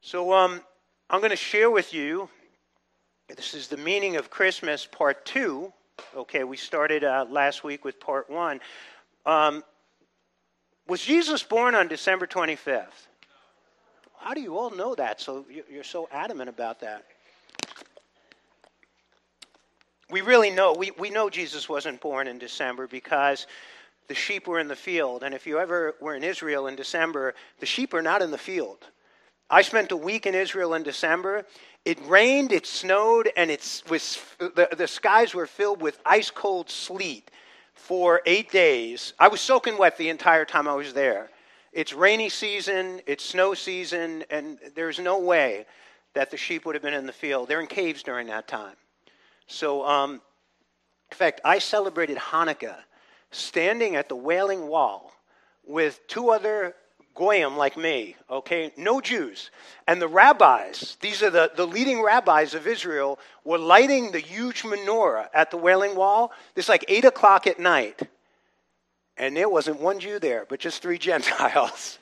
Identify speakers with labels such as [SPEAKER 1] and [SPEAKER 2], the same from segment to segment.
[SPEAKER 1] So, um, I'm going to share with you. This is the meaning of Christmas, part two. Okay, we started uh, last week with part one. Um, was Jesus born on December 25th? How do you all know that? So you're so adamant about that. We really know. We, we know Jesus wasn't born in December because the sheep were in the field. And if you ever were in Israel in December, the sheep are not in the field. I spent a week in Israel in December. It rained, it snowed, and it was, the, the skies were filled with ice cold sleet for eight days. I was soaking wet the entire time I was there. It's rainy season, it's snow season, and there's no way that the sheep would have been in the field. They're in caves during that time. So, um, in fact, I celebrated Hanukkah standing at the Wailing Wall with two other Goyim like me, okay? No Jews. And the rabbis, these are the, the leading rabbis of Israel, were lighting the huge menorah at the Wailing Wall. This like 8 o'clock at night. And there wasn't one Jew there, but just three Gentiles.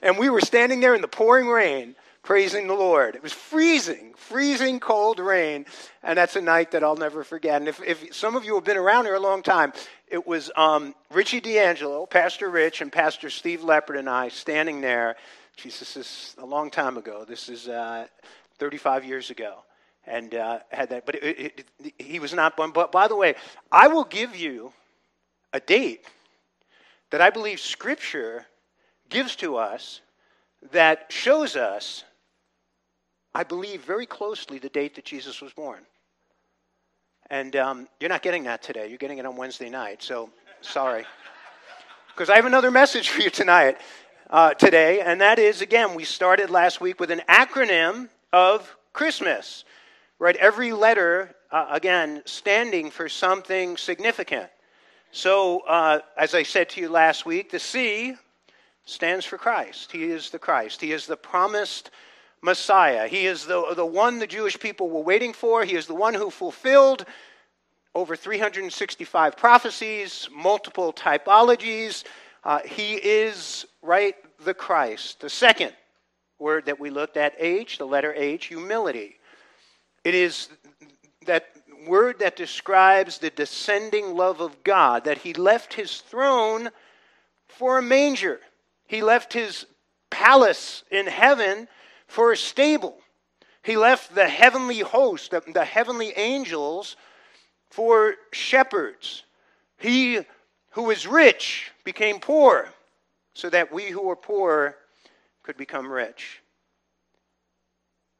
[SPEAKER 1] and we were standing there in the pouring rain praising the Lord. It was freezing, freezing cold rain, and that's a night that I'll never forget. And if, if some of you have been around here a long time, it was um, Richie D'Angelo, Pastor Rich, and Pastor Steve Leopard and I standing there. Jesus, this is a long time ago. This is uh, 35 years ago. And uh, had that, but it, it, it, he was not born. But by the way, I will give you a date that I believe Scripture gives to us that shows us I believe very closely the date that Jesus was born. And um, you're not getting that today. You're getting it on Wednesday night. So sorry. Because I have another message for you tonight, uh, today, and that is again, we started last week with an acronym of Christmas, right? Every letter, uh, again, standing for something significant. So, uh, as I said to you last week, the C stands for Christ. He is the Christ. He is the promised Messiah. He is the, the one the Jewish people were waiting for. He is the one who fulfilled over 365 prophecies, multiple typologies. Uh, he is, right, the Christ. The second word that we looked at, H, the letter H, humility. It is that word that describes the descending love of God, that he left his throne for a manger. He left his palace in heaven for a stable. He left the heavenly host, the, the heavenly angels, for shepherds. He who was rich became poor, so that we who are poor could become rich.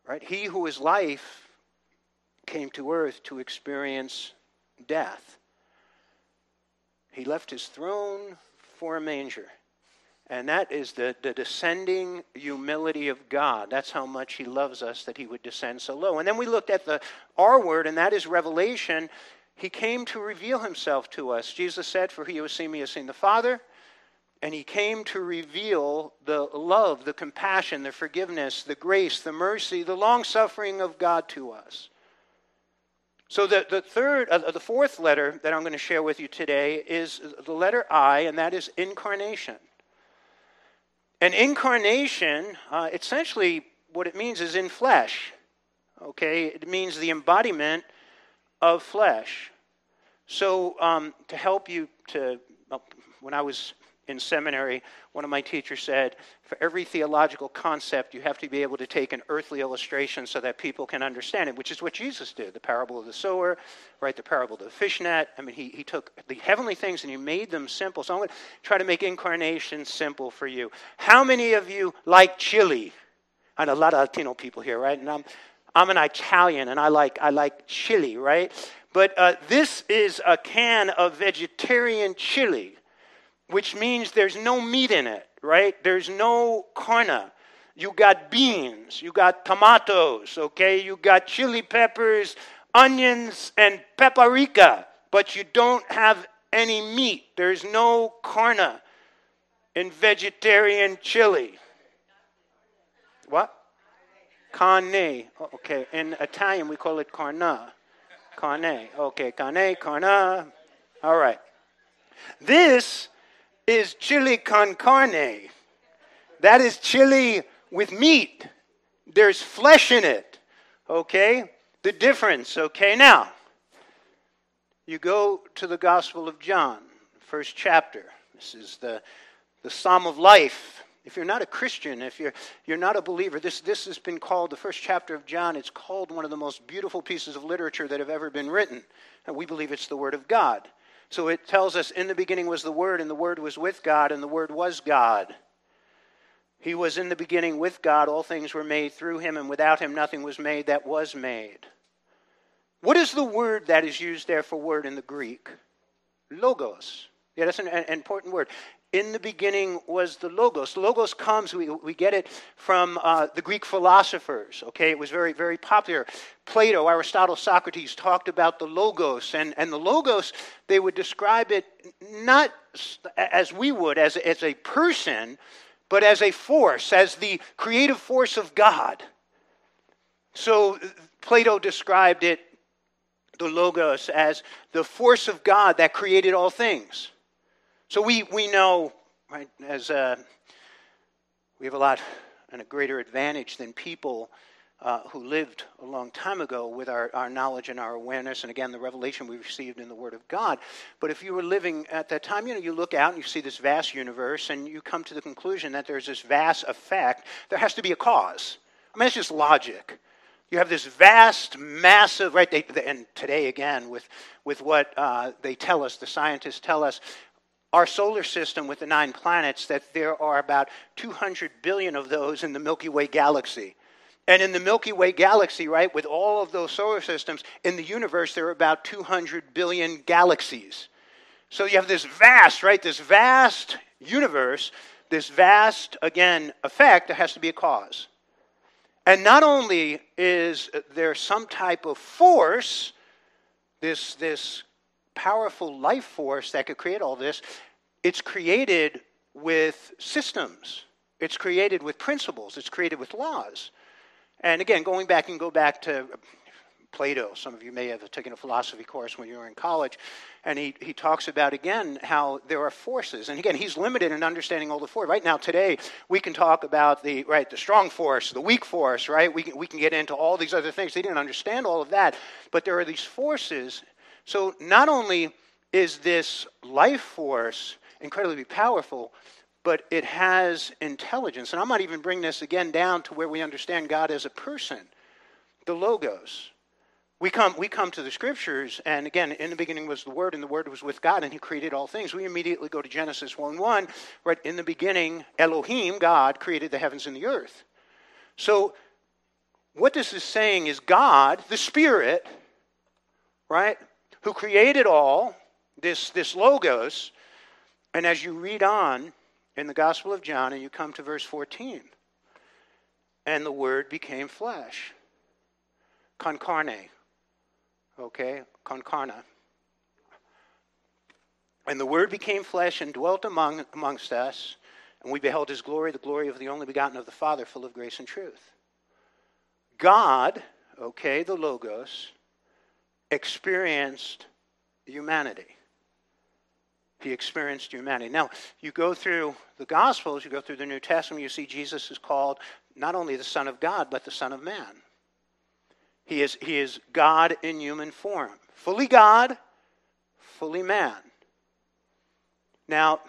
[SPEAKER 1] Right? He who is life came to earth to experience death. He left his throne for a manger. And that is the, the descending humility of God. That's how much He loves us that He would descend so low. And then we looked at the R word, and that is revelation. He came to reveal Himself to us. Jesus said, For he who has seen me has seen the Father. And He came to reveal the love, the compassion, the forgiveness, the grace, the mercy, the long suffering of God to us. So the, the third, uh, the fourth letter that I'm going to share with you today is the letter I, and that is incarnation. An incarnation, uh, essentially, what it means is in flesh. Okay? It means the embodiment of flesh. So, um, to help you to, when I was in seminary, one of my teachers said, for every theological concept, you have to be able to take an earthly illustration so that people can understand it, which is what Jesus did. The parable of the sower, right? The parable of the fishnet. I mean, he, he took the heavenly things and he made them simple. So I'm going to try to make incarnation simple for you. How many of you like chili? I know a lot of Latino people here, right? And I'm, I'm an Italian and I like, I like chili, right? But uh, this is a can of vegetarian chili which means there's no meat in it, right? There's no carne. You got beans, you got tomatoes, okay? You got chili peppers, onions, and paprika, but you don't have any meat. There's no carne in vegetarian chili. What? Carne. Okay. In Italian, we call it carna. Carne. Okay. Carne, carna. All right. This is chili con carne. That is chili with meat. there's flesh in it. Okay? The difference, okay? Now, you go to the Gospel of John, first chapter. This is the, the Psalm of Life. If you're not a Christian, if you're, you're not a believer, this, this has been called, the first chapter of John, it's called one of the most beautiful pieces of literature that have ever been written. And we believe it's the Word of God. So it tells us, in the beginning was the Word, and the Word was with God, and the Word was God. He was in the beginning with God. All things were made through him, and without him nothing was made that was made. What is the word that is used there for word in the Greek? Logos. Yeah, that's an, an important word. In the beginning was the Logos. Logos comes, we, we get it from uh, the Greek philosophers, okay? It was very, very popular. Plato, Aristotle, Socrates talked about the Logos, and, and the Logos, they would describe it not as we would, as, as a person, but as a force, as the creative force of God. So Plato described it the Logos as the force of God that created all things. So we, we know, right, as uh, we have a lot and a greater advantage than people uh, who lived a long time ago with our, our knowledge and our awareness, and again, the revelation we received in the Word of God. But if you were living at that time, you know, you look out and you see this vast universe, and you come to the conclusion that there's this vast effect. There has to be a cause. I mean, it's just logic. You have this vast, massive, right? They, and today, again, with, with what uh, they tell us, the scientists tell us, our solar system with the nine planets, that there are about 200 billion of those in the Milky Way galaxy. And in the Milky Way galaxy, right, with all of those solar systems, in the universe, there are about 200 billion galaxies. So you have this vast, right, this vast universe, this vast, again, effect, there has to be a cause. And not only is there some type of force, this, this powerful life force that could create all this, it's created with systems, it's created with principles, it's created with laws. And again, going back and go back to Plato. Some of you may have taken a philosophy course when you were in college. And he, he talks about, again, how there are forces. And again, he's limited in understanding all the forces. Right now, today, we can talk about the, right, the strong force, the weak force, right? We can, we can get into all these other things. He didn't understand all of that. But there are these forces. So not only is this life force incredibly powerful, but it has intelligence. And I might even bring this again down to where we understand God as a person, the Logos. We come, we come to the scriptures, and again, in the beginning was the Word, and the Word was with God, and He created all things. We immediately go to Genesis 1 1, right? In the beginning, Elohim, God, created the heavens and the earth. So, what this is saying is God, the Spirit, right, who created all, this, this Logos, and as you read on, in the Gospel of John and you come to verse 14. And the Word became flesh. Con carne. Okay? Con carna. And the Word became flesh and dwelt among, amongst us, and we beheld His glory, the glory of the only begotten of the Father, full of grace and truth. God, okay, the Logos, experienced humanity he experienced humanity. Now, you go through the Gospels, you go through the New Testament, you see Jesus is called not only the Son of God, but the Son of Man. He is, he is God in human form, fully God, fully man. Now,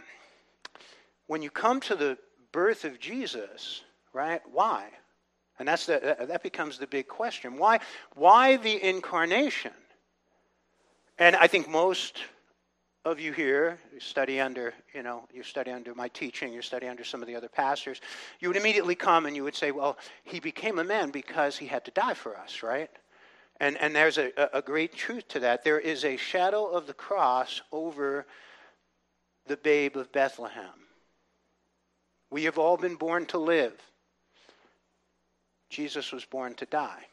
[SPEAKER 1] when you come to the birth of Jesus, right, why? And that's the, that becomes the big question. Why, why the incarnation? And I think most of you here you study under, you know, you study under my teaching, you study under some of the other pastors, you would immediately come and you would say, well, he became a man because he had to die for us, right? And, and there's a, a great truth to that. There is a shadow of the cross over the babe of Bethlehem. We have all been born to live. Jesus was born to die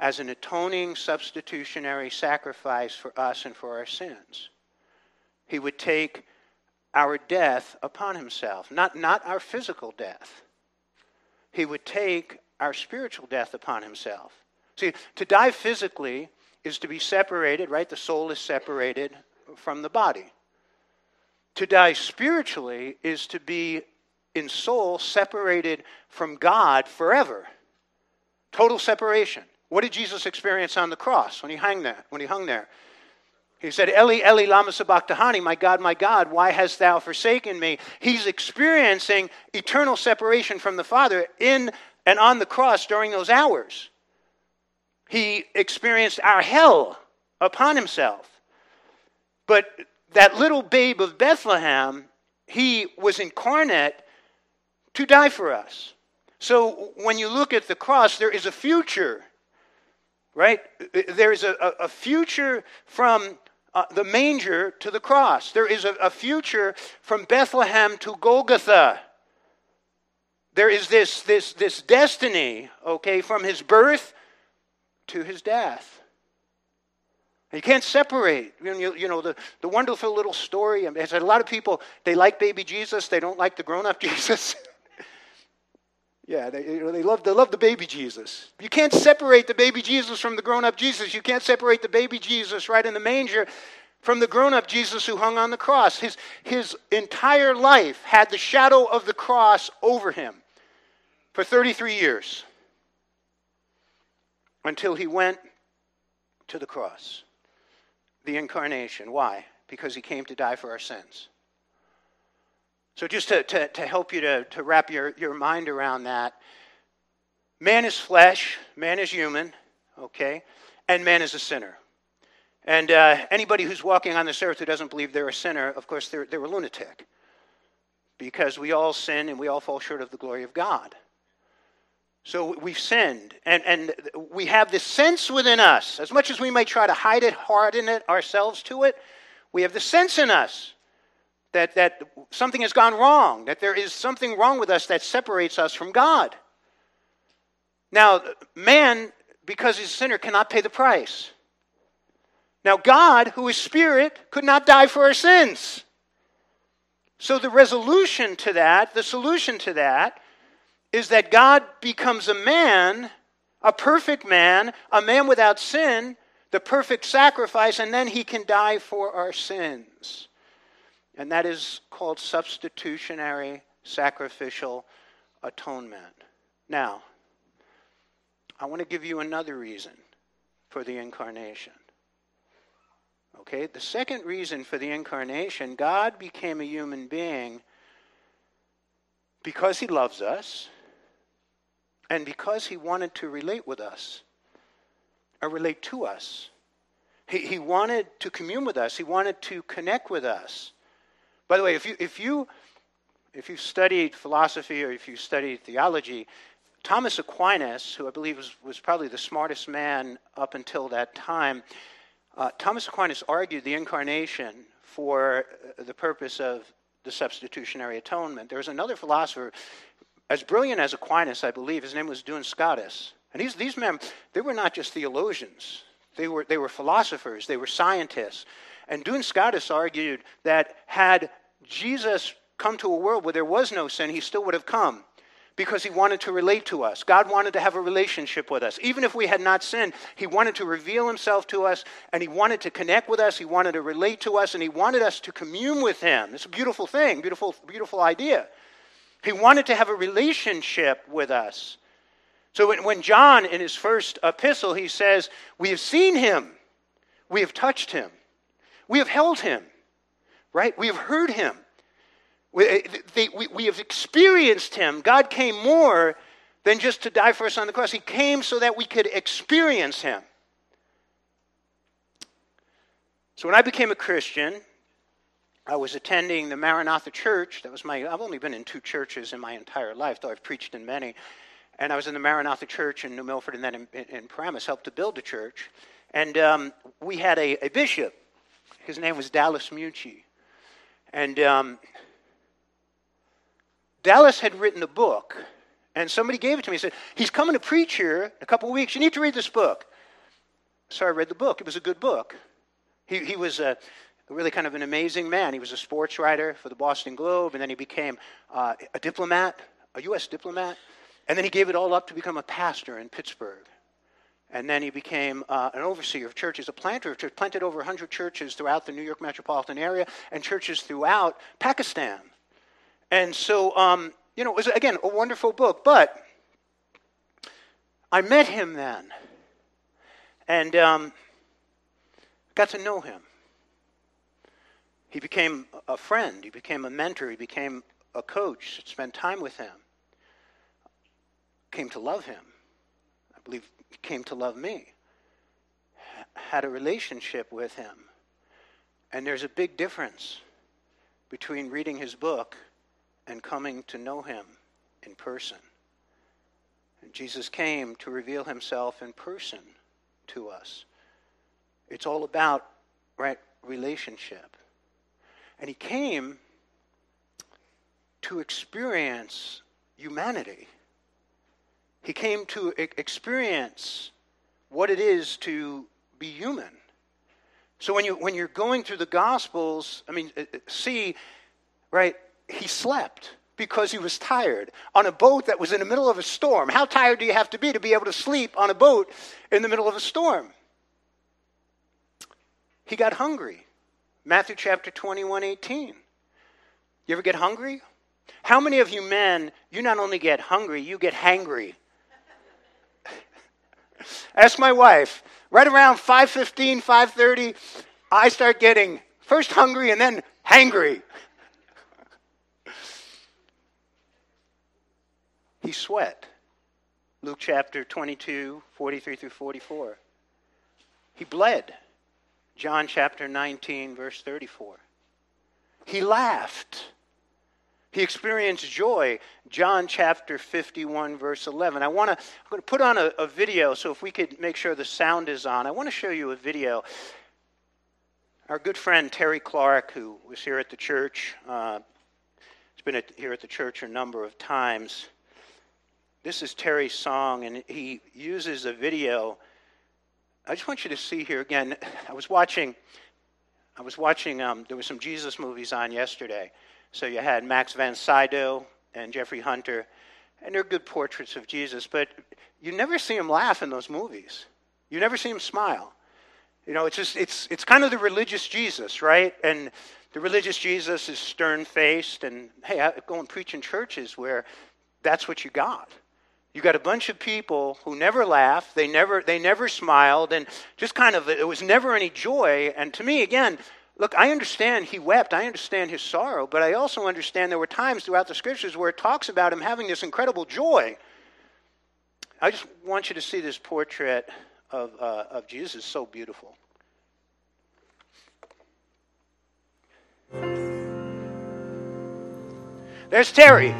[SPEAKER 1] as an atoning substitutionary sacrifice for us and for our sins. He would take our death upon himself, not, not our physical death. He would take our spiritual death upon himself. See, to die physically is to be separated, right? The soul is separated from the body. To die spiritually is to be in soul separated from God forever. Total separation. What did Jesus experience on the cross when he hung there? When he hung there? He said, Eli, Eli, lama sabachthani, my God, my God, why hast thou forsaken me? He's experiencing eternal separation from the Father in and on the cross during those hours. He experienced our hell upon himself. But that little babe of Bethlehem, he was incarnate to die for us. So when you look at the cross, there is a future, right? There is a, a future from uh, the manger to the cross. There is a, a future from Bethlehem to Golgotha. There is this, this, this destiny, okay, from his birth to his death. You can't separate. You know, you know the, the wonderful little story. I mean, a lot of people, they like baby Jesus, they don't like the grown up Jesus. Yeah, they, they, love, they love the baby Jesus. You can't separate the baby Jesus from the grown up Jesus. You can't separate the baby Jesus right in the manger from the grown up Jesus who hung on the cross. His, his entire life had the shadow of the cross over him for 33 years until he went to the cross, the incarnation. Why? Because he came to die for our sins. So, just to, to, to help you to, to wrap your, your mind around that, man is flesh, man is human, okay, and man is a sinner. And uh, anybody who's walking on this earth who doesn't believe they're a sinner, of course, they're, they're a lunatic. Because we all sin and we all fall short of the glory of God. So we've sinned, and, and we have this sense within us. As much as we may try to hide it, harden it ourselves to it, we have the sense in us that, that something has gone wrong, that there is something wrong with us that separates us from God. Now, man, because he's a sinner, cannot pay the price. Now, God, who is spirit, could not die for our sins. So, the resolution to that, the solution to that, is that God becomes a man, a perfect man, a man without sin, the perfect sacrifice, and then he can die for our sins. And that is called substitutionary sacrificial atonement. Now, I want to give you another reason for the incarnation. Okay, the second reason for the incarnation, God became a human being because he loves us and because he wanted to relate with us, or relate to us, he, he wanted to commune with us, he wanted to connect with us. By the way, if you, if you if you've studied philosophy or if you studied theology, Thomas Aquinas, who I believe was, was probably the smartest man up until that time, uh, Thomas Aquinas argued the incarnation for the purpose of the substitutionary atonement. There was another philosopher as brilliant as Aquinas, I believe, his name was Duns Scotus. And these, these men, they were not just theologians, they were, they were philosophers, they were scientists. And Duns Scotus argued that had Jesus come to a world where there was no sin, he still would have come because he wanted to relate to us. God wanted to have a relationship with us. Even if we had not sinned, he wanted to reveal himself to us and he wanted to connect with us, he wanted to relate to us, and he wanted us to commune with him. It's a beautiful thing, beautiful, beautiful idea. He wanted to have a relationship with us. So when, when John, in his first epistle, he says, We have seen him, we have touched him, we have held him, right? We have heard him. We, eh, they, we, we have experienced him. God came more than just to die for us on the cross, He came so that we could experience him. So when I became a Christian, I was attending the Maranatha Church. That was my, I've only been in two churches in my entire life, though I've preached in many. And I was in the Maranatha Church in New Milford and then in, in, in Paramus, helped to build the church. And um, we had a, a, bishop. His name was Dallas Mucci. And um, Dallas had written a book, and somebody gave it to me. He said, He's coming to preach here in a couple weeks. You need to read this book. So I read the book. It was a good book. He, he was a really kind of an amazing man. He was a sports writer for the Boston Globe, and then he became uh, a diplomat, a U.S. diplomat, and then he gave it all up to become a pastor in Pittsburgh. And then he became uh, an overseer of churches, a planter of churches, planted over 100 churches throughout the New York metropolitan area and churches throughout Pakistan. And so, um, you know, it was, again, a wonderful book. But I met him then and um, got to know him. He became a friend, he became a mentor, he became a coach, spent time with him, came to love him. I believe came to love me, had a relationship with him. And there's a big difference between reading his book and coming to know him in person. And Jesus came to reveal himself in person to us. It's all about right relationship. And he came to experience humanity. He came to experience what it is to be human. So when you when you're going through the gospels, I mean, uh, uh, see, right, he slept because he was tired on a boat that was in the middle of a storm. How tired do you have to be to be able to sleep on a boat in the middle of a storm? He got hungry. Matthew chapter 21, 18. You ever get hungry? How many of you men, you not only get hungry, you get hangry? Ask my wife. Right around 5:15, 5:30, I start getting first hungry and then hangry. he sweat. Luke chapter 22, 43 through 44. He bled. John chapter 19, verse 34. He laughed. He experienced joy. John chapter 51, verse 11. I want to, I'm going to put on a, a, video, so if we could make sure the sound is on, I want to show you a video. Our good friend Terry Clark, who was here at the church, uh, has been at, here at the church a number of times. This is Terry's song, and he uses a video. I just want you to see here again. I was watching, I was watching, um, there were some Jesus movies on yesterday. So you had Max von Sydow and Jeffrey Hunter, and they're good portraits of Jesus, but you never see him laugh in those movies. You never see him smile. You know, it's just it's it's kind of the religious Jesus, right? And the religious Jesus is stern faced, and hey, I go and preach in churches where that's what you got. You got a bunch of people who never laughed, they never they never smiled, and just kind of it was never any joy. And to me, again, Look, I understand he wept. I understand his sorrow, but I also understand there were times throughout the scriptures where it talks about him having this incredible joy. I just want you to see this portrait of, uh, of Jesus. It's so beautiful. There's Terry.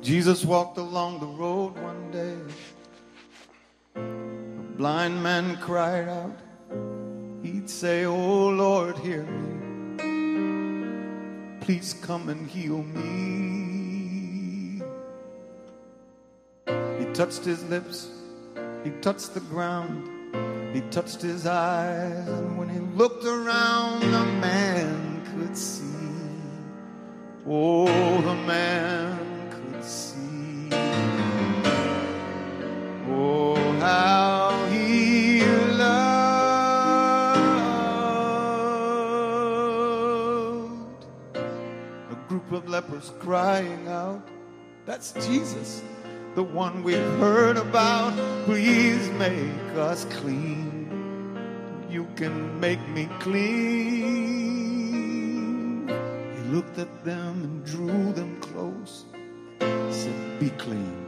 [SPEAKER 2] Jesus walked along the road one day. A blind man cried out say, Oh Lord, hear me. Please come and heal me. He touched his lips, he touched the ground, he touched his eyes, and when he looked around, the man could see. Oh, the man lepers crying out, That's Jesus, the one we've heard about. Please make us clean. You can make me clean. He looked at them and drew them close. He said, Be clean.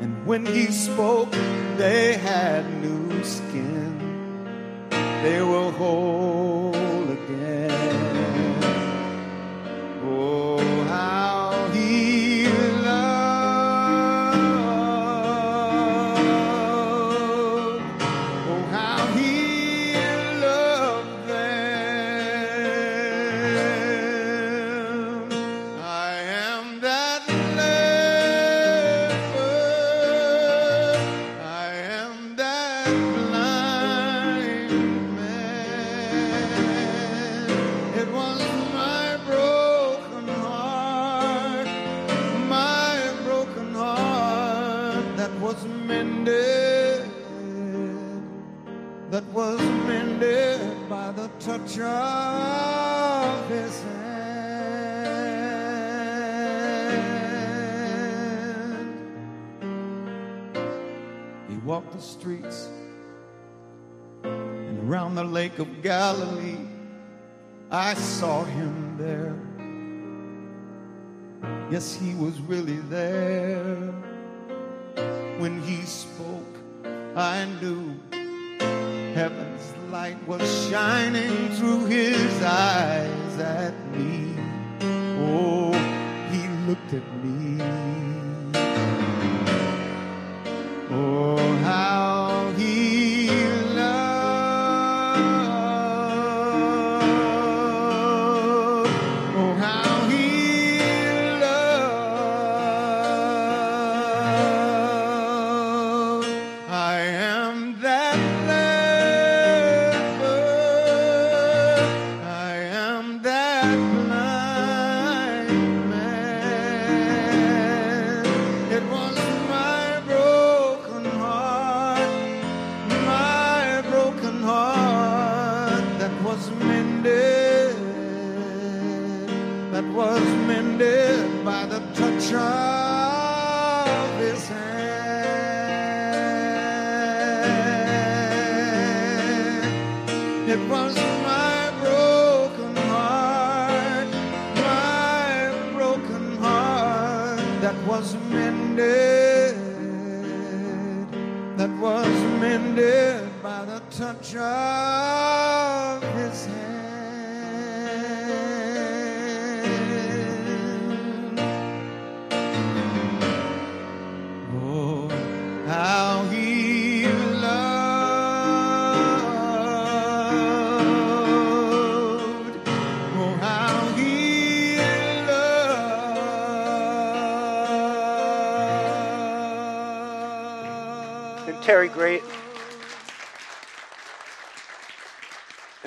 [SPEAKER 2] And when he spoke, they had new skin. They were whole again. He walked the streets and around the lake of Galilee. I saw him there. Yes, he was really there. When he spoke, I knew heaven's light was shining through his eyes at me. Oh, he looked at me.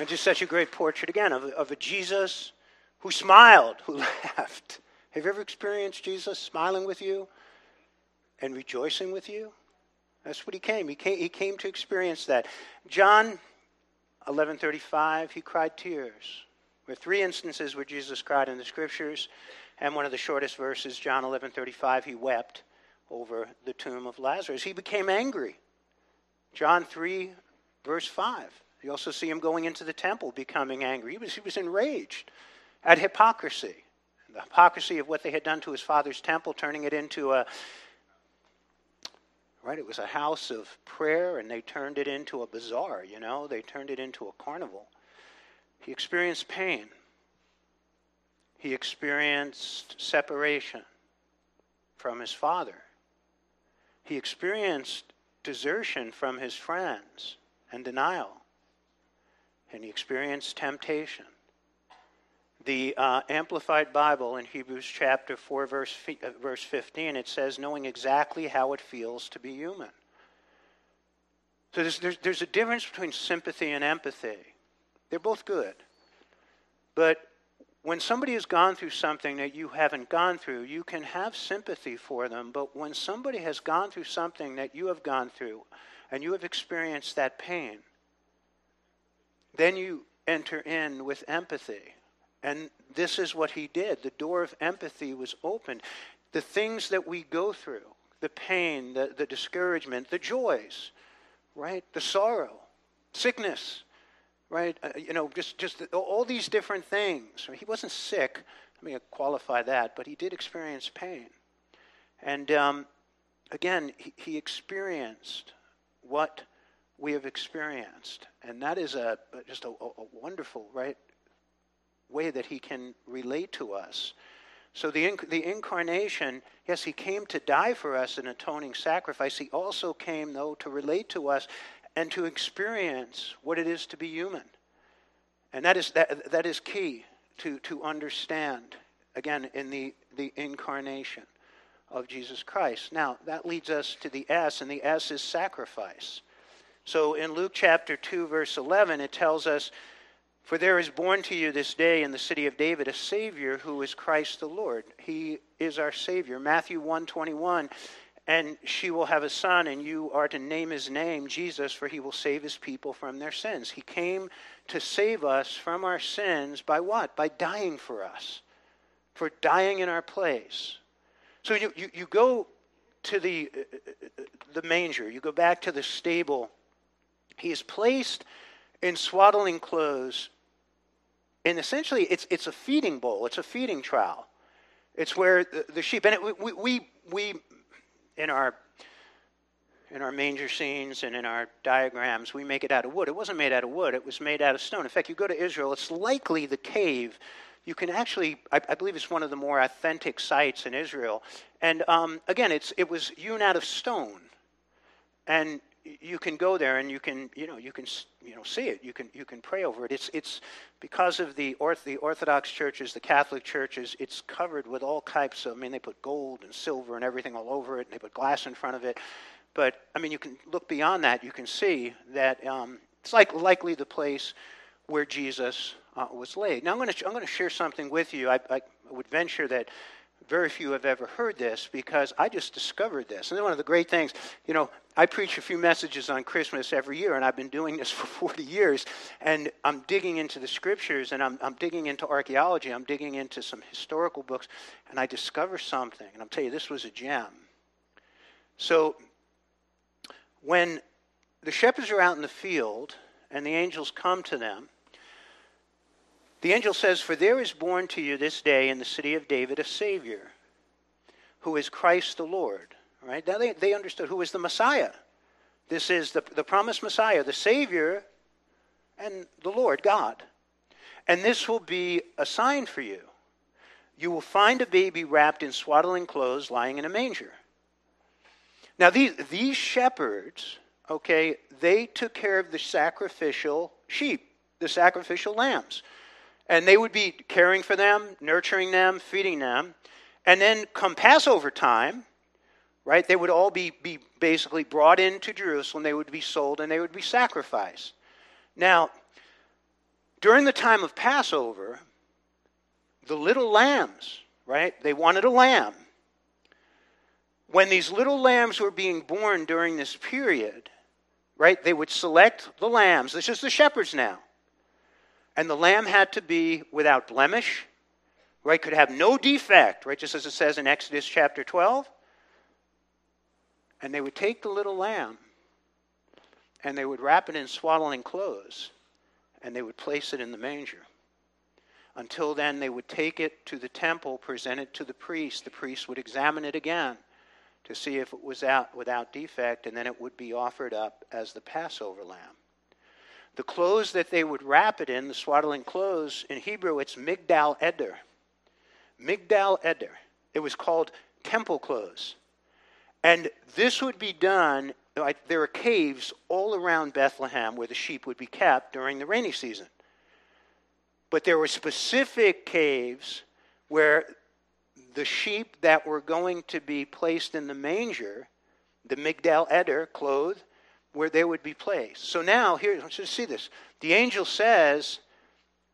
[SPEAKER 1] Just such a great portrait again of, of a Jesus who smiled, who laughed. Have you ever experienced Jesus smiling with you and rejoicing with you? That's what he came. He came, he came to experience that. John 11:35, he cried tears. There are three instances where Jesus cried in the scriptures, and one of the shortest verses, John 11:35, he wept over the tomb of Lazarus. He became angry. John 3, verse 5. You also see him going into the temple, becoming angry. He was, he was enraged at hypocrisy. The hypocrisy of what they had done to his father's temple, turning it into a right, it was a house of prayer, and they turned it into a bazaar, you know, they turned it into a carnival. He experienced pain. He experienced separation from his father. He experienced desertion from his friends and denial. And he experienced temptation. The uh, Amplified Bible in Hebrews chapter 4, verse, uh, verse 15, it says, knowing exactly how it feels to be human. So there's, there's, there's a difference between sympathy and empathy. They're both good. But when somebody has gone through something that you haven't gone through, you can have sympathy for them. But when somebody has gone through something that you have gone through and you have experienced that pain, then you enter in with empathy. And this is what he did. The door of empathy was opened. The things that we go through, the pain, the, the discouragement, the joys, right? The sorrow, sickness, right? Uh, you know, just, just all these different things. He wasn't sick. Let me qualify that, but he did experience pain. And um, again, he, he experienced what we have experienced. And that is a, just a, a wonderful, right, way that he can relate to us. So the, inc- the incarnation, yes, he came to die for us, an atoning sacrifice. He also came, though, to relate to us and to experience what it is to be human. And that is, that, that is key to, to understand, again, in the, the incarnation of Jesus Christ. Now, that leads us to the S, and the S is sacrifice. So in Luke chapter 2, verse 11, it tells us, For there is born to you this day in the city of David a Savior who is Christ the Lord. He is our Savior. Matthew 1 21, and she will have a son, and you are to name his name Jesus, for he will save his people from their sins. He came to save us from our sins by what? By dying for us, for dying in our place. So you, you, you go to the, uh, uh, the manger, you go back to the stable, he is placed in swaddling clothes. And essentially, it's, it's a feeding bowl, it's a feeding trowel. It's where the, the sheep, and it, we, we, we, in our in our manger scenes and in our diagrams, we make it out of wood. It wasn't made out of wood, it was made out of stone. In fact, you go to Israel, it's likely the cave. You can actually, I, I believe it's one of the more authentic sites in Israel. And um, again, it's, it was hewn out of stone. And you can go there and you can, you know, you can, you know, see it. You can, you can pray over it. It's, it's because of the, orth, the Orthodox churches, the Catholic churches, it's covered with all types of, I mean, they put gold and silver and everything all over it, and they put glass in front of it. But, I mean, you can look beyond that. You can see that um, it's like likely the place where Jesus uh, was laid. Now, I'm going to I'm going to share something with you. I, I would venture that very few have ever heard this because I just discovered this. And one of the great things, you know, I preach a few messages on Christmas every year, and I've been doing this for 40 years. And I'm digging into the scriptures, and I'm, I'm digging into archaeology, I'm digging into some historical books, and I discover something. And I'll tell you, this was a gem. So when the shepherds are out in the field and the angels come to them, the angel says, For there is born to you this day in the city of David a Savior, who is Christ the Lord. Right? Now they, they understood who is the Messiah. This is the, the promised Messiah, the Savior, and the Lord, God. And this will be a sign for you. You will find a baby wrapped in swaddling clothes lying in a manger. Now, these, these shepherds, okay, they took care of the sacrificial sheep, the sacrificial lambs. And they would be caring for them, nurturing them, feeding them. And then come Passover time, right, they would all be, be basically brought into Jerusalem. They would be sold and they would be sacrificed. Now, during the time of Passover, the little lambs, right, they wanted a lamb when these little lambs were being born during this period, right, they would select the lambs. This is the shepherds now. And the lamb had to be without blemish, right, could have no defect, right, just as it says in Exodus chapter 12. And they would take the little lamb and they would wrap it in swaddling clothes and they would place it in the manger. Until then, they would take it to the temple, present it to the priest. The priest would examine it again to see if it was out without defect, and then it would be offered up as the Passover lamb. The clothes that they would wrap it in, the swaddling clothes, in Hebrew it's migdal eder. Migdal eder. It was called temple clothes. And this would be done, there are caves all around Bethlehem where the sheep would be kept during the rainy season. But there were specific caves where the sheep that were going to be placed in the manger, the Migdal Eder, clothed, where they would be placed. So now, here, just see this. The angel says,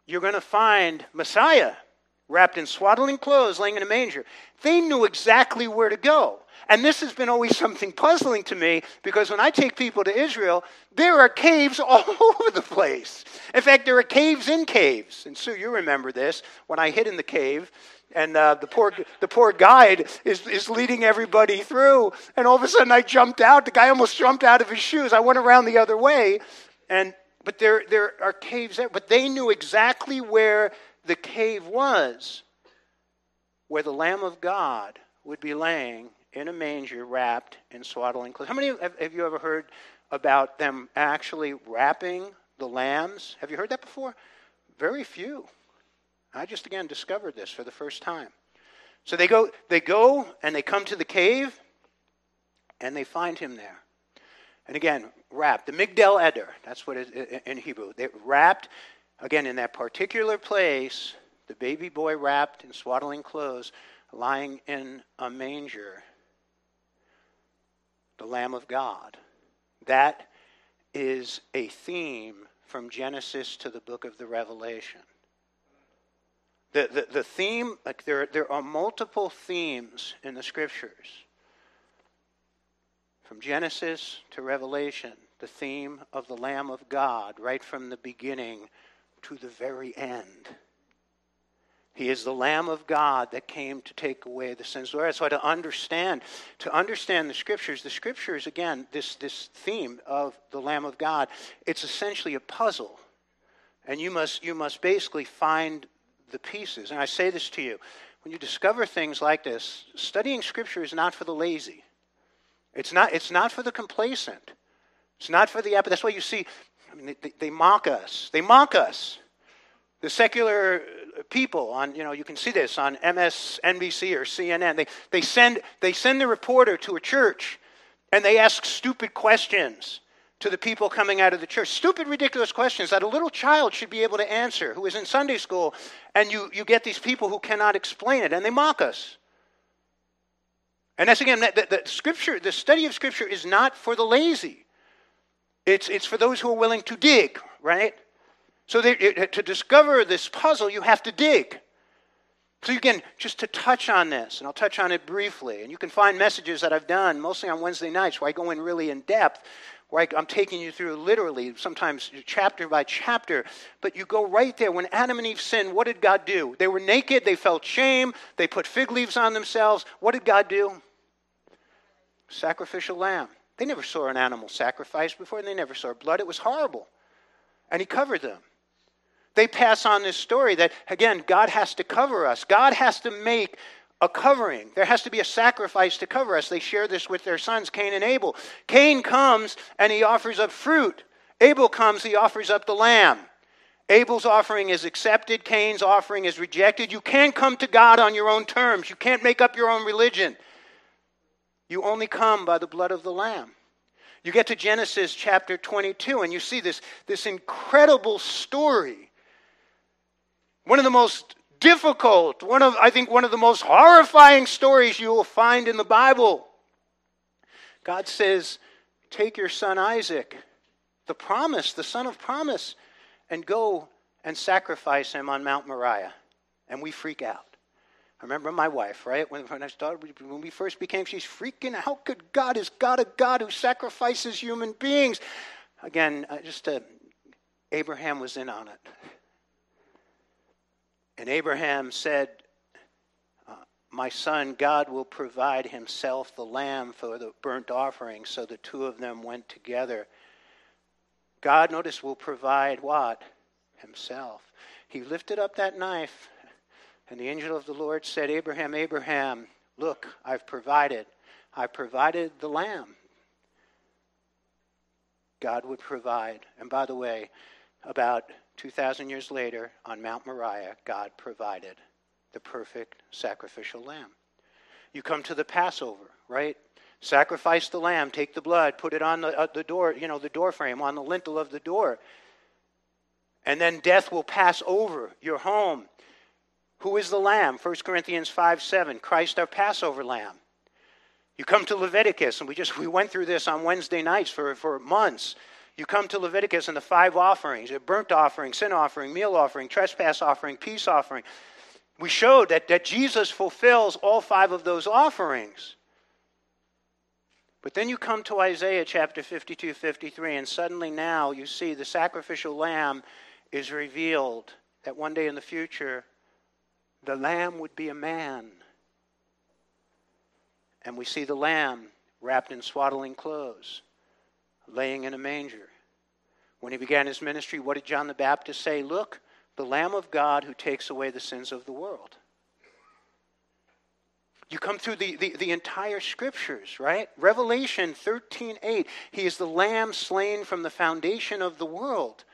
[SPEAKER 1] You're going to find Messiah wrapped in swaddling clothes, laying in a manger. They knew exactly where to go. And this has been always something puzzling to me because when I take people to Israel, there are caves all over the place. In fact, there are caves in caves. And Sue, you remember this. When I hid in the cave, and uh, the poor the poor guide is, is leading everybody through. And all of a sudden i jumped out. The guy almost jumped out of his shoes. I went around the other way and but there there are caves there. But they knew exactly where the cave was where the lamb of god would be laying in a manger wrapped in swaddling clothes. How many have, have you ever heard about them actually wrapping the lambs? Have you heard that before? Very few I just again discovered this for the first time. So they go, they go and they come to the cave and they find him there. And again, wrapped. The Migdal Eder, that's what in Hebrew. They wrapped, again, in that particular place, the baby boy wrapped in swaddling clothes, lying in a manger, the Lamb of God. That is a theme from Genesis to the book of the Revelation. The, the, the theme, like there, there are multiple themes in the scriptures. From Genesis to Revelation, the theme of the Lamb of God, right from the beginning to the very end. He is the Lamb of God that came to take away the sins of the world. So to understand, to understand the scriptures, the scriptures, again, this, this theme of the Lamb of God, it's essentially a puzzle. And you must, you must basically find the pieces. And I say this to you when you discover things like this, studying scripture is not for the lazy. It's not, it's not for the complacent. It's not for the apathetic. That's why you see, I mean, they, they mock us. They mock us. The secular people on, you know, you can see this on MSNBC or CNN. They, they, send, they send the reporter to a church and they ask stupid questions to the people coming out of the church. Stupid, ridiculous questions that a little child should be able to answer who is in Sunday school. And you, you get these people who cannot explain it and they mock us. And that's again, the, scripture, the study of scripture is not for the lazy. It's, it's for those who are willing to dig, right? So they, it, to discover this puzzle, you have to dig. So again, just to touch on this, and I'll touch on it briefly, and you can find messages that I've done mostly on Wednesday nights where I go in really in depth, I, I'm taking you through literally, sometimes chapter by chapter. But you go right there. When Adam and Eve sinned, what did God do? They were naked, they felt shame, they put fig leaves on themselves. What did God do? Sacrificial lamb. They never saw an animal sacrificed before, and they never saw blood. It was horrible. And He covered them. They pass on this story that, again, God has to cover us. God has to make a covering. There has to be a sacrifice to cover us. They share this with their sons, Cain and Abel. Cain comes and he offers up fruit. Abel comes, he offers up the lamb. Abel's offering is accepted, Cain's offering is rejected. You can't come to God on your own terms. You can't make up your own religion. You only come by the blood of the lamb. You get to Genesis chapter 22 and you see this, this incredible story one of the most difficult, one of, I think, one of the most horrifying stories you will find in the Bible. God says, Take your son Isaac, the promise, the son of promise, and go and sacrifice him on Mount Moriah. And we freak out. I remember my wife, right? When, when I started, when we first became, she's freaking. How could God, is God a God who sacrifices human beings? Again, uh, just uh, Abraham was in on it. And Abraham said, uh, My son, God will provide himself the lamb for the burnt offering. So the two of them went together. God, notice, will provide what? Himself. He lifted up that knife, and the angel of the Lord said, Abraham, Abraham, look, I've provided. I provided the lamb. God would provide. And by the way, about 2,000 years later, on Mount Moriah, God provided the perfect sacrificial lamb. You come to the Passover, right? Sacrifice the lamb, take the blood, put it on the, uh, the door, you know, the door frame, on the lintel of the door. And then death will pass over your home. Who is the lamb? 1 Corinthians 5 7. Christ our Passover lamb. You come to Leviticus, and we just we went through this on Wednesday nights for, for months. You come to Leviticus and the five offerings a burnt offering, sin offering, meal offering, trespass offering, peace offering. We showed that, that Jesus fulfills all five of those offerings. But then you come to Isaiah chapter 52, 53, and suddenly now you see the sacrificial lamb is revealed that one day in the future, the lamb would be a man. And we see the lamb wrapped in swaddling clothes laying in a manger. When he began his ministry, what did John the Baptist say? Look, the Lamb of God who takes away the sins of the world. You come through the, the, the, entire scriptures, right? Revelation 13 8. He is the lamb slain from the foundation of the world.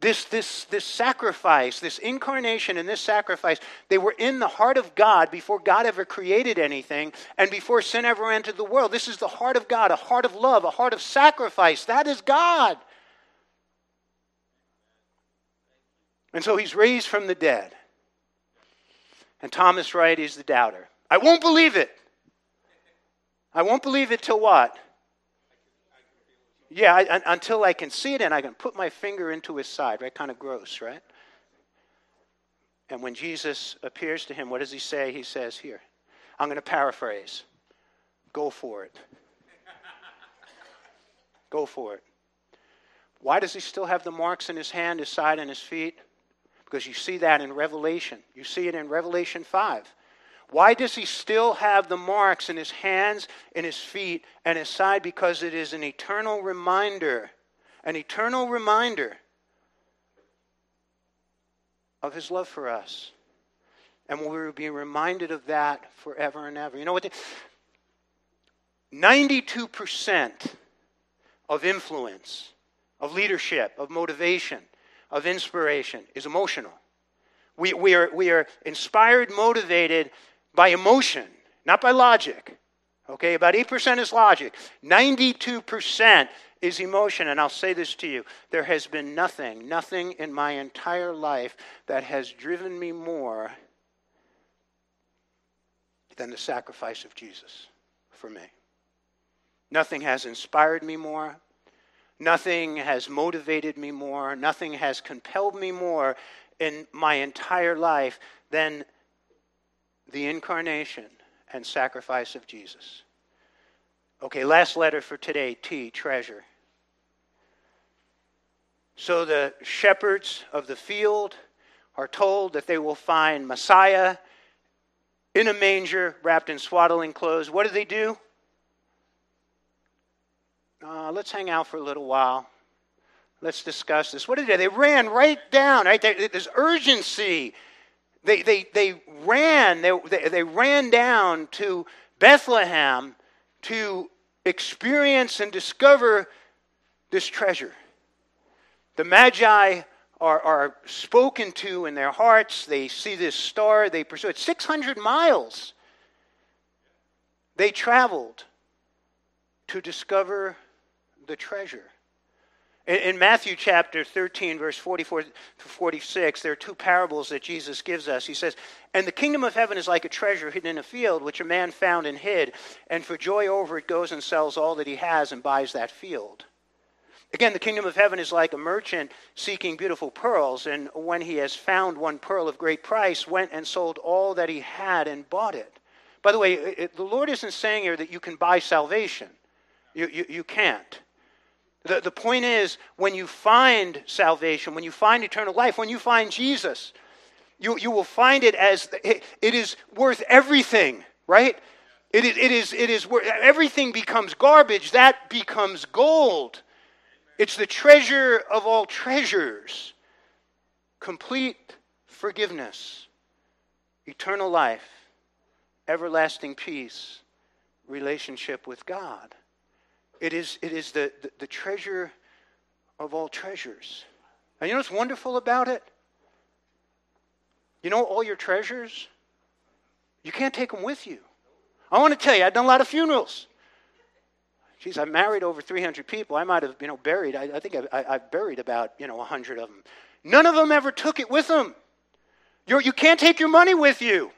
[SPEAKER 1] This, this, this sacrifice, this incarnation and this sacrifice, they were in the heart of God before God ever created anything and before sin ever entered the world. This is the heart of God, a heart of love, a heart of sacrifice. That is God. And so he's raised from the dead. And Thomas right is the doubter. I won't believe it. I won't believe it till what? Yeah, I, until I can see it and I can put my finger into his side, right? Kind of gross, right? And when Jesus appears to him, what does he say? He says, Here, I'm going to paraphrase go for it. go for it. Why does he still have the marks in his hand, his side, and his feet? because you see that in Revelation. You see it in Revelation 5. Why does he still have the marks in his hands, in his feet, and his side? Because it is an eternal reminder, an eternal reminder of his love for us. And we will be reminded of that forever and ever. You know what? 92% of influence, of leadership, of motivation, of inspiration is emotional. We, we, are, we are inspired, motivated by emotion, not by logic. Okay, about 8% is logic. 92% is emotion. And I'll say this to you there has been nothing, nothing in my entire life that has driven me more than the sacrifice of Jesus for me. Nothing has inspired me more. Nothing has motivated me more. Nothing has compelled me more in my entire life than the incarnation and sacrifice of Jesus. Okay, last letter for today T, treasure. So the shepherds of the field are told that they will find Messiah in a manger wrapped in swaddling clothes. What do they do? Uh, let's hang out for a little while. Let's discuss this. What did they? Do? They ran right down. Right, there's urgency. They, they, they ran. They, they, they ran down to Bethlehem to experience and discover this treasure. The Magi are, are spoken to in their hearts. They see this star, they pursue it. 600 miles they traveled to discover the treasure. In, Matthew chapter 13, verse 44 to 46, there are two parables that Jesus gives us. He says, And the kingdom of heaven is like a treasure hidden in a field, which a man found and hid, and for joy over it goes and sells all that he has and buys that field. Again, the kingdom of heaven is like a merchant seeking beautiful pearls, and when he has found one pearl of great price, went and sold all that he had and bought it. By the way, it, the Lord isn't saying here that you can buy salvation. You, you, you can't. The, the point is, when you find salvation, when you find eternal life, when you find Jesus, you, you will find it as it, it is worth everything, right? It, it, is, it is worth, everything becomes garbage, that becomes gold. It's the treasure of all treasures complete forgiveness, eternal life, everlasting peace, relationship with God. It is, it is the, the, the treasure of all treasures. And you know what's wonderful about it? You know all your treasures? You can't take them with you. I want to tell you, I've done a lot of funerals. Geez, I married over 300 people. I might have, you know, buried. I, I think I, have buried about, you know, 100 of them. None of them ever took it with them. You're, you can't take your money with you.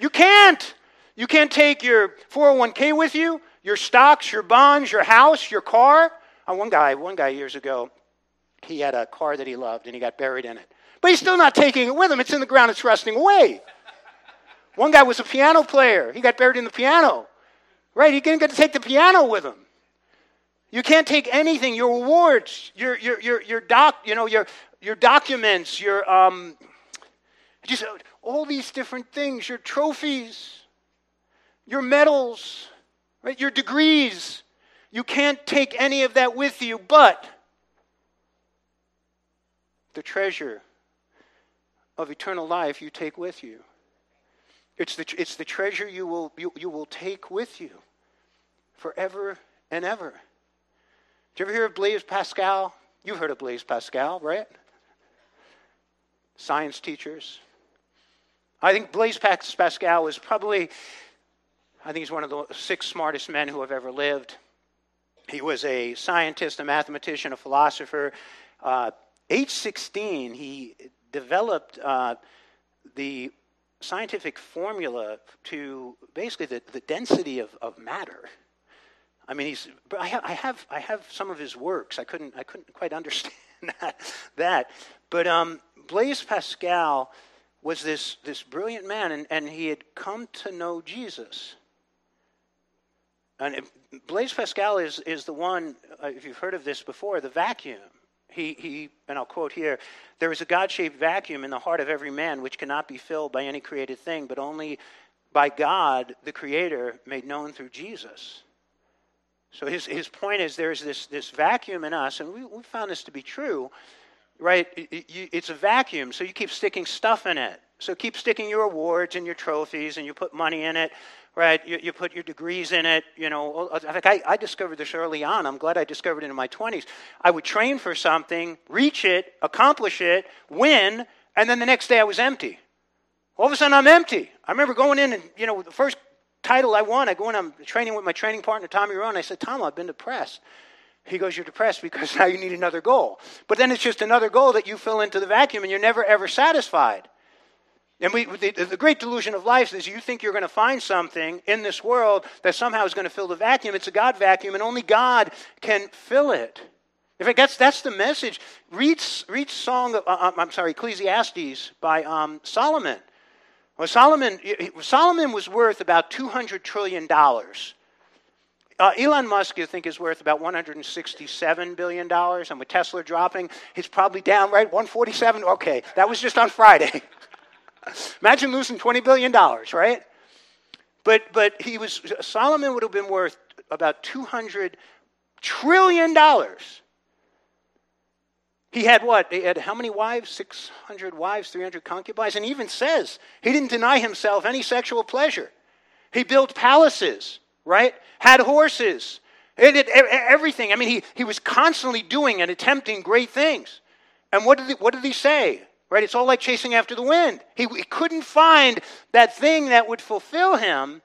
[SPEAKER 1] You can't. You can't take your 401k with you, your stocks, your bonds, your house, your car. Uh, one guy, one guy years ago, he had a car that he loved and he got buried in it. But he's still not taking it with him. It's in the ground. It's rusting away. One guy was a piano player. He got buried in the piano. Right? He didn't get to take the piano with him. You can't take anything, your awards, your, your, your, your doc, you know, your, your documents, your, um, just all these different things, your trophies, your medals, right, your degrees. You can't take any of that with you, but the treasure of eternal life you take with you. It's the, it's the treasure you will, you, you will take with you forever and ever. Did you ever hear of Blaise Pascal? You've heard of Blaise Pascal, right? Science teachers. I think Blaise Pascal was probably, I think he's one of the six smartest men who have ever lived. He was a scientist, a mathematician, a philosopher. Uh, age 16, he developed uh, the scientific formula to basically the, the density of, of matter. I mean, he's. I have, I have, I have some of his works. I couldn't, I couldn't quite understand that. that. But um, Blaise Pascal was this this brilliant man, and, and he had come to know Jesus. And Blaise Pascal is is the one. Uh, if you've heard of this before, the vacuum. He, he, and I'll quote here there is a God shaped vacuum in the heart of every man which cannot be filled by any created thing, but only by God, the Creator, made known through Jesus. So his, his point is there's this, this vacuum in us, and we, we found this to be true, right? It, it, it's a vacuum, so you keep sticking stuff in it. So keep sticking your awards and your trophies, and you put money in it, right? You, you put your degrees in it. You know, I, I discovered this early on. I'm glad I discovered it in my 20s. I would train for something, reach it, accomplish it, win, and then the next day I was empty. All of a sudden I'm empty. I remember going in and, you know, the first title I won, I go in, I'm training with my training partner, Tommy Rowan. I said, Tom, I've been depressed. He goes, You're depressed because now you need another goal. But then it's just another goal that you fill into the vacuum and you're never ever satisfied. And we, the, the great delusion of life is you think you're going to find something in this world that somehow is going to fill the vacuum. It's a God vacuum, and only God can fill it. In fact, that's, that's the message. Read, read Song uh, uh I'm sorry, Ecclesiastes by um, Solomon. Well, Solomon, Solomon was worth about $200 trillion. Uh, Elon Musk, you think, is worth about $167 billion. And with Tesla dropping, he's probably down, right? 147? Okay, that was just on Friday. Imagine losing $20 billion, right? But, but he was, Solomon would have been worth about $200 trillion. He had what? He had how many wives? 600 wives, 300 concubines. And he even says he didn't deny himself any sexual pleasure. He built palaces, right? Had horses. Did everything. I mean, he, he was constantly doing and attempting great things. And what did he, what did he say? Right? It's all like chasing after the wind. He, he couldn't find that thing that would fulfill him.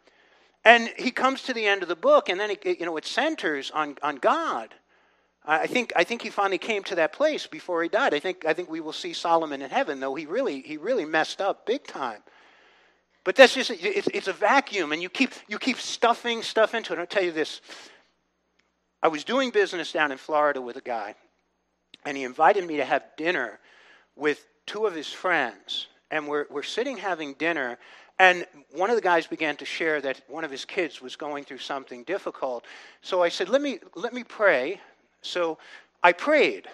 [SPEAKER 1] And he comes to the end of the book, and then it, you know, it centers on, on God. I think, I think he finally came to that place before he died. I think, I think we will see Solomon in heaven, though he really, he really messed up big time. But that's just, it's, it's a vacuum, and you keep, you keep stuffing stuff into it. I'll tell you this. I was doing business down in Florida with a guy, and he invited me to have dinner with two of his friends, and we're, we're sitting having dinner, and one of the guys began to share that one of his kids was going through something difficult. So I said, let me, let me pray. So I prayed.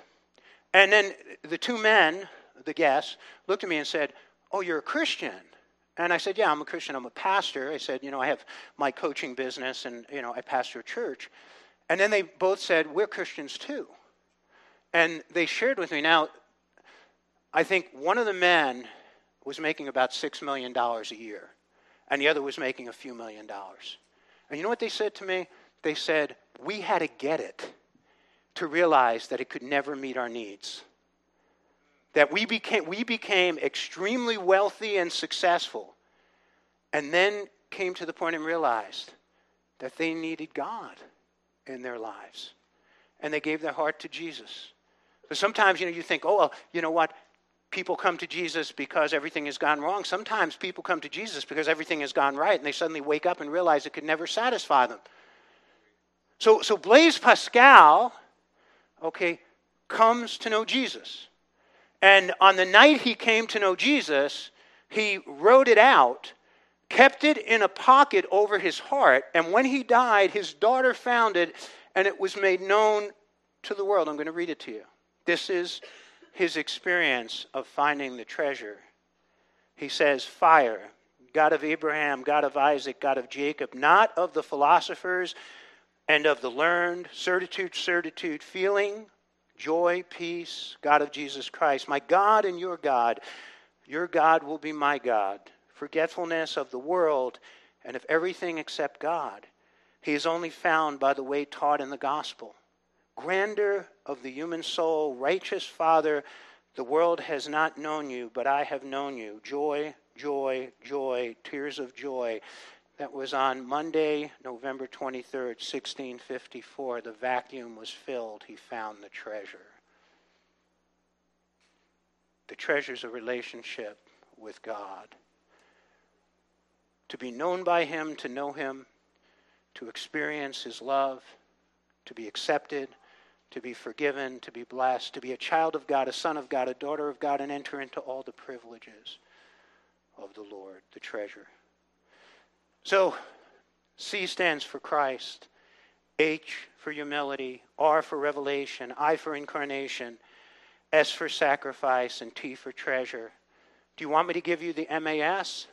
[SPEAKER 1] And then the two men, the guests, looked at me and said, Oh, you're a Christian. And I said, Yeah, I'm a Christian. I'm a pastor. I said, You know, I have my coaching business and, you know, I pastor a church. And then they both said, We're Christians too. And they shared with me. Now, I think one of the men was making about $6 million a year, and the other was making a few million dollars. And you know what they said to me? They said, We had to get it to realize that it could never meet our needs. That we became, we became extremely wealthy and successful, and then came to the point and realized that they needed God in their lives. And they gave their heart to Jesus. But sometimes, you know, you think, oh, well, you know what? People come to Jesus because everything has gone wrong. Sometimes people come to Jesus because everything has gone right, and they suddenly wake up and realize it could never satisfy them. So, so Blaise Pascal, okay, comes to know Jesus. And on the night he came to know Jesus, he wrote it out, kept it in a pocket over his heart, and when he died, his daughter found it, and it was made known to the world. I'm going to read it to you. This is his experience of finding the treasure. He says, Fire, God of Abraham, God of Isaac, God of Jacob, not of the philosophers and of the learned, certitude, certitude, feeling, joy, peace, God of Jesus Christ. My God and your God, your God will be my God. Forgetfulness of the world and of everything except God. He is only found by the way taught in the gospel grandeur of the human soul, righteous Father, the world has not known you, but I have known you. Joy, joy, joy, tears of joy. That was on Monday, November 23rd, 1654. The vacuum was filled. He found the treasure. The treasure is a relationship with God. To be known by Him, to know Him, to experience His love, to be accepted, to be forgiven, to be blessed, to be a child of God, a son of God, a daughter of God, and enter into all the privileges of the Lord, the treasure. So, C stands for Christ, H for humility, R for revelation, I for incarnation, S for sacrifice, and T for treasure. Do you want me to give you the MAS?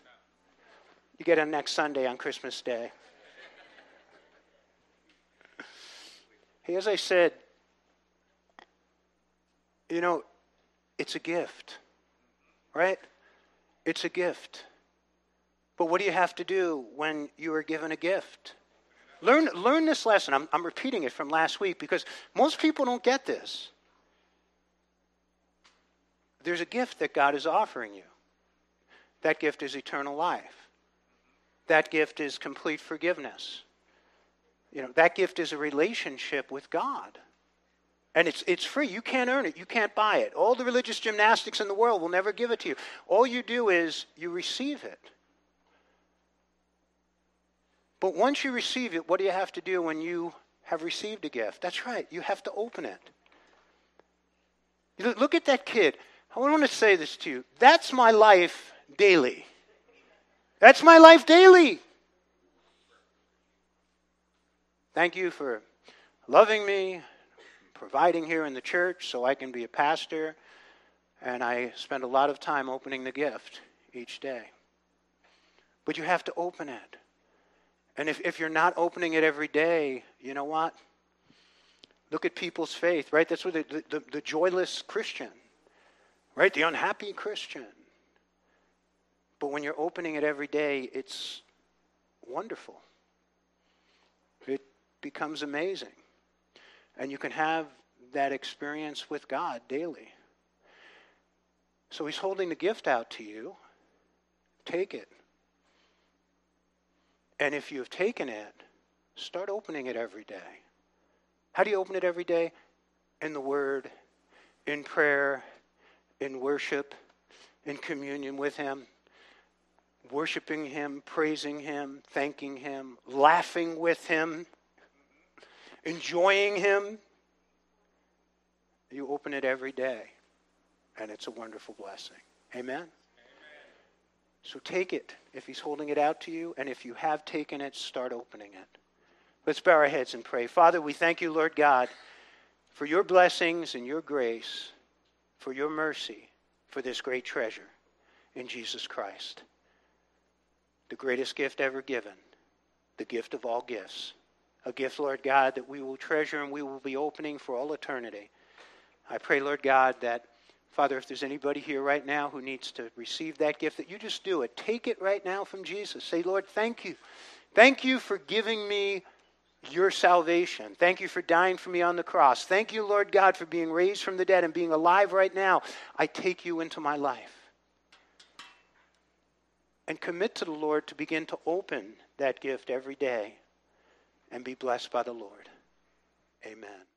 [SPEAKER 1] You get it next Sunday on Christmas Day. As I said, you know, it's a gift, right? It's a gift. But what do you have to do when you are given a gift? Learn, learn this lesson. I'm, I'm repeating it from last week because most people don't get this. There's a gift that God is offering you. That gift is eternal life. That gift is complete forgiveness. You know, that gift is a relationship with God. And it's, it's free. You can't earn it. You can't buy it. All the religious gymnastics in the world will never give it to you. All you do is you receive it. But once you receive it, what do you have to do when you have received a gift? That's right, you have to open it. Look at that kid. I want to say this to you. That's my life daily. That's my life daily. Thank you for loving me, providing here in the church so I can be a pastor. And I spend a lot of time opening the gift each day. But you have to open it. And if, if you're not opening it every day, you know what? Look at people's faith, right? That's what the, the, the joyless Christian, right? The unhappy Christian. But when you're opening it every day, it's wonderful. It becomes amazing. And you can have that experience with God daily. So he's holding the gift out to you. Take it. And if you have taken it, start opening it every day. How do you open it every day? In the Word, in prayer, in worship, in communion with Him, worshiping Him, praising Him, thanking Him, laughing with Him, enjoying Him. You open it every day, and it's a wonderful blessing. Amen. Amen? So take it if he's holding it out to you, and if you have taken it, start opening it. Let's bow our heads and pray. Father, we thank you, Lord God, for your blessings and your grace, for your mercy, for this great treasure in Jesus Christ. The greatest gift ever given, the gift of all gifts. A gift, Lord God, that we will treasure and we will be opening for all eternity. I pray, Lord God, that Father, if there's anybody here right now who needs to receive that gift, that you just do it. Take it right now from Jesus. Say, Lord, thank you. Thank you for giving me your salvation. Thank you for dying for me on the cross. Thank you, Lord God, for being raised from the dead and being alive right now. I take you into my life. And commit to the Lord to begin to open that gift every day and be blessed by the Lord. Amen.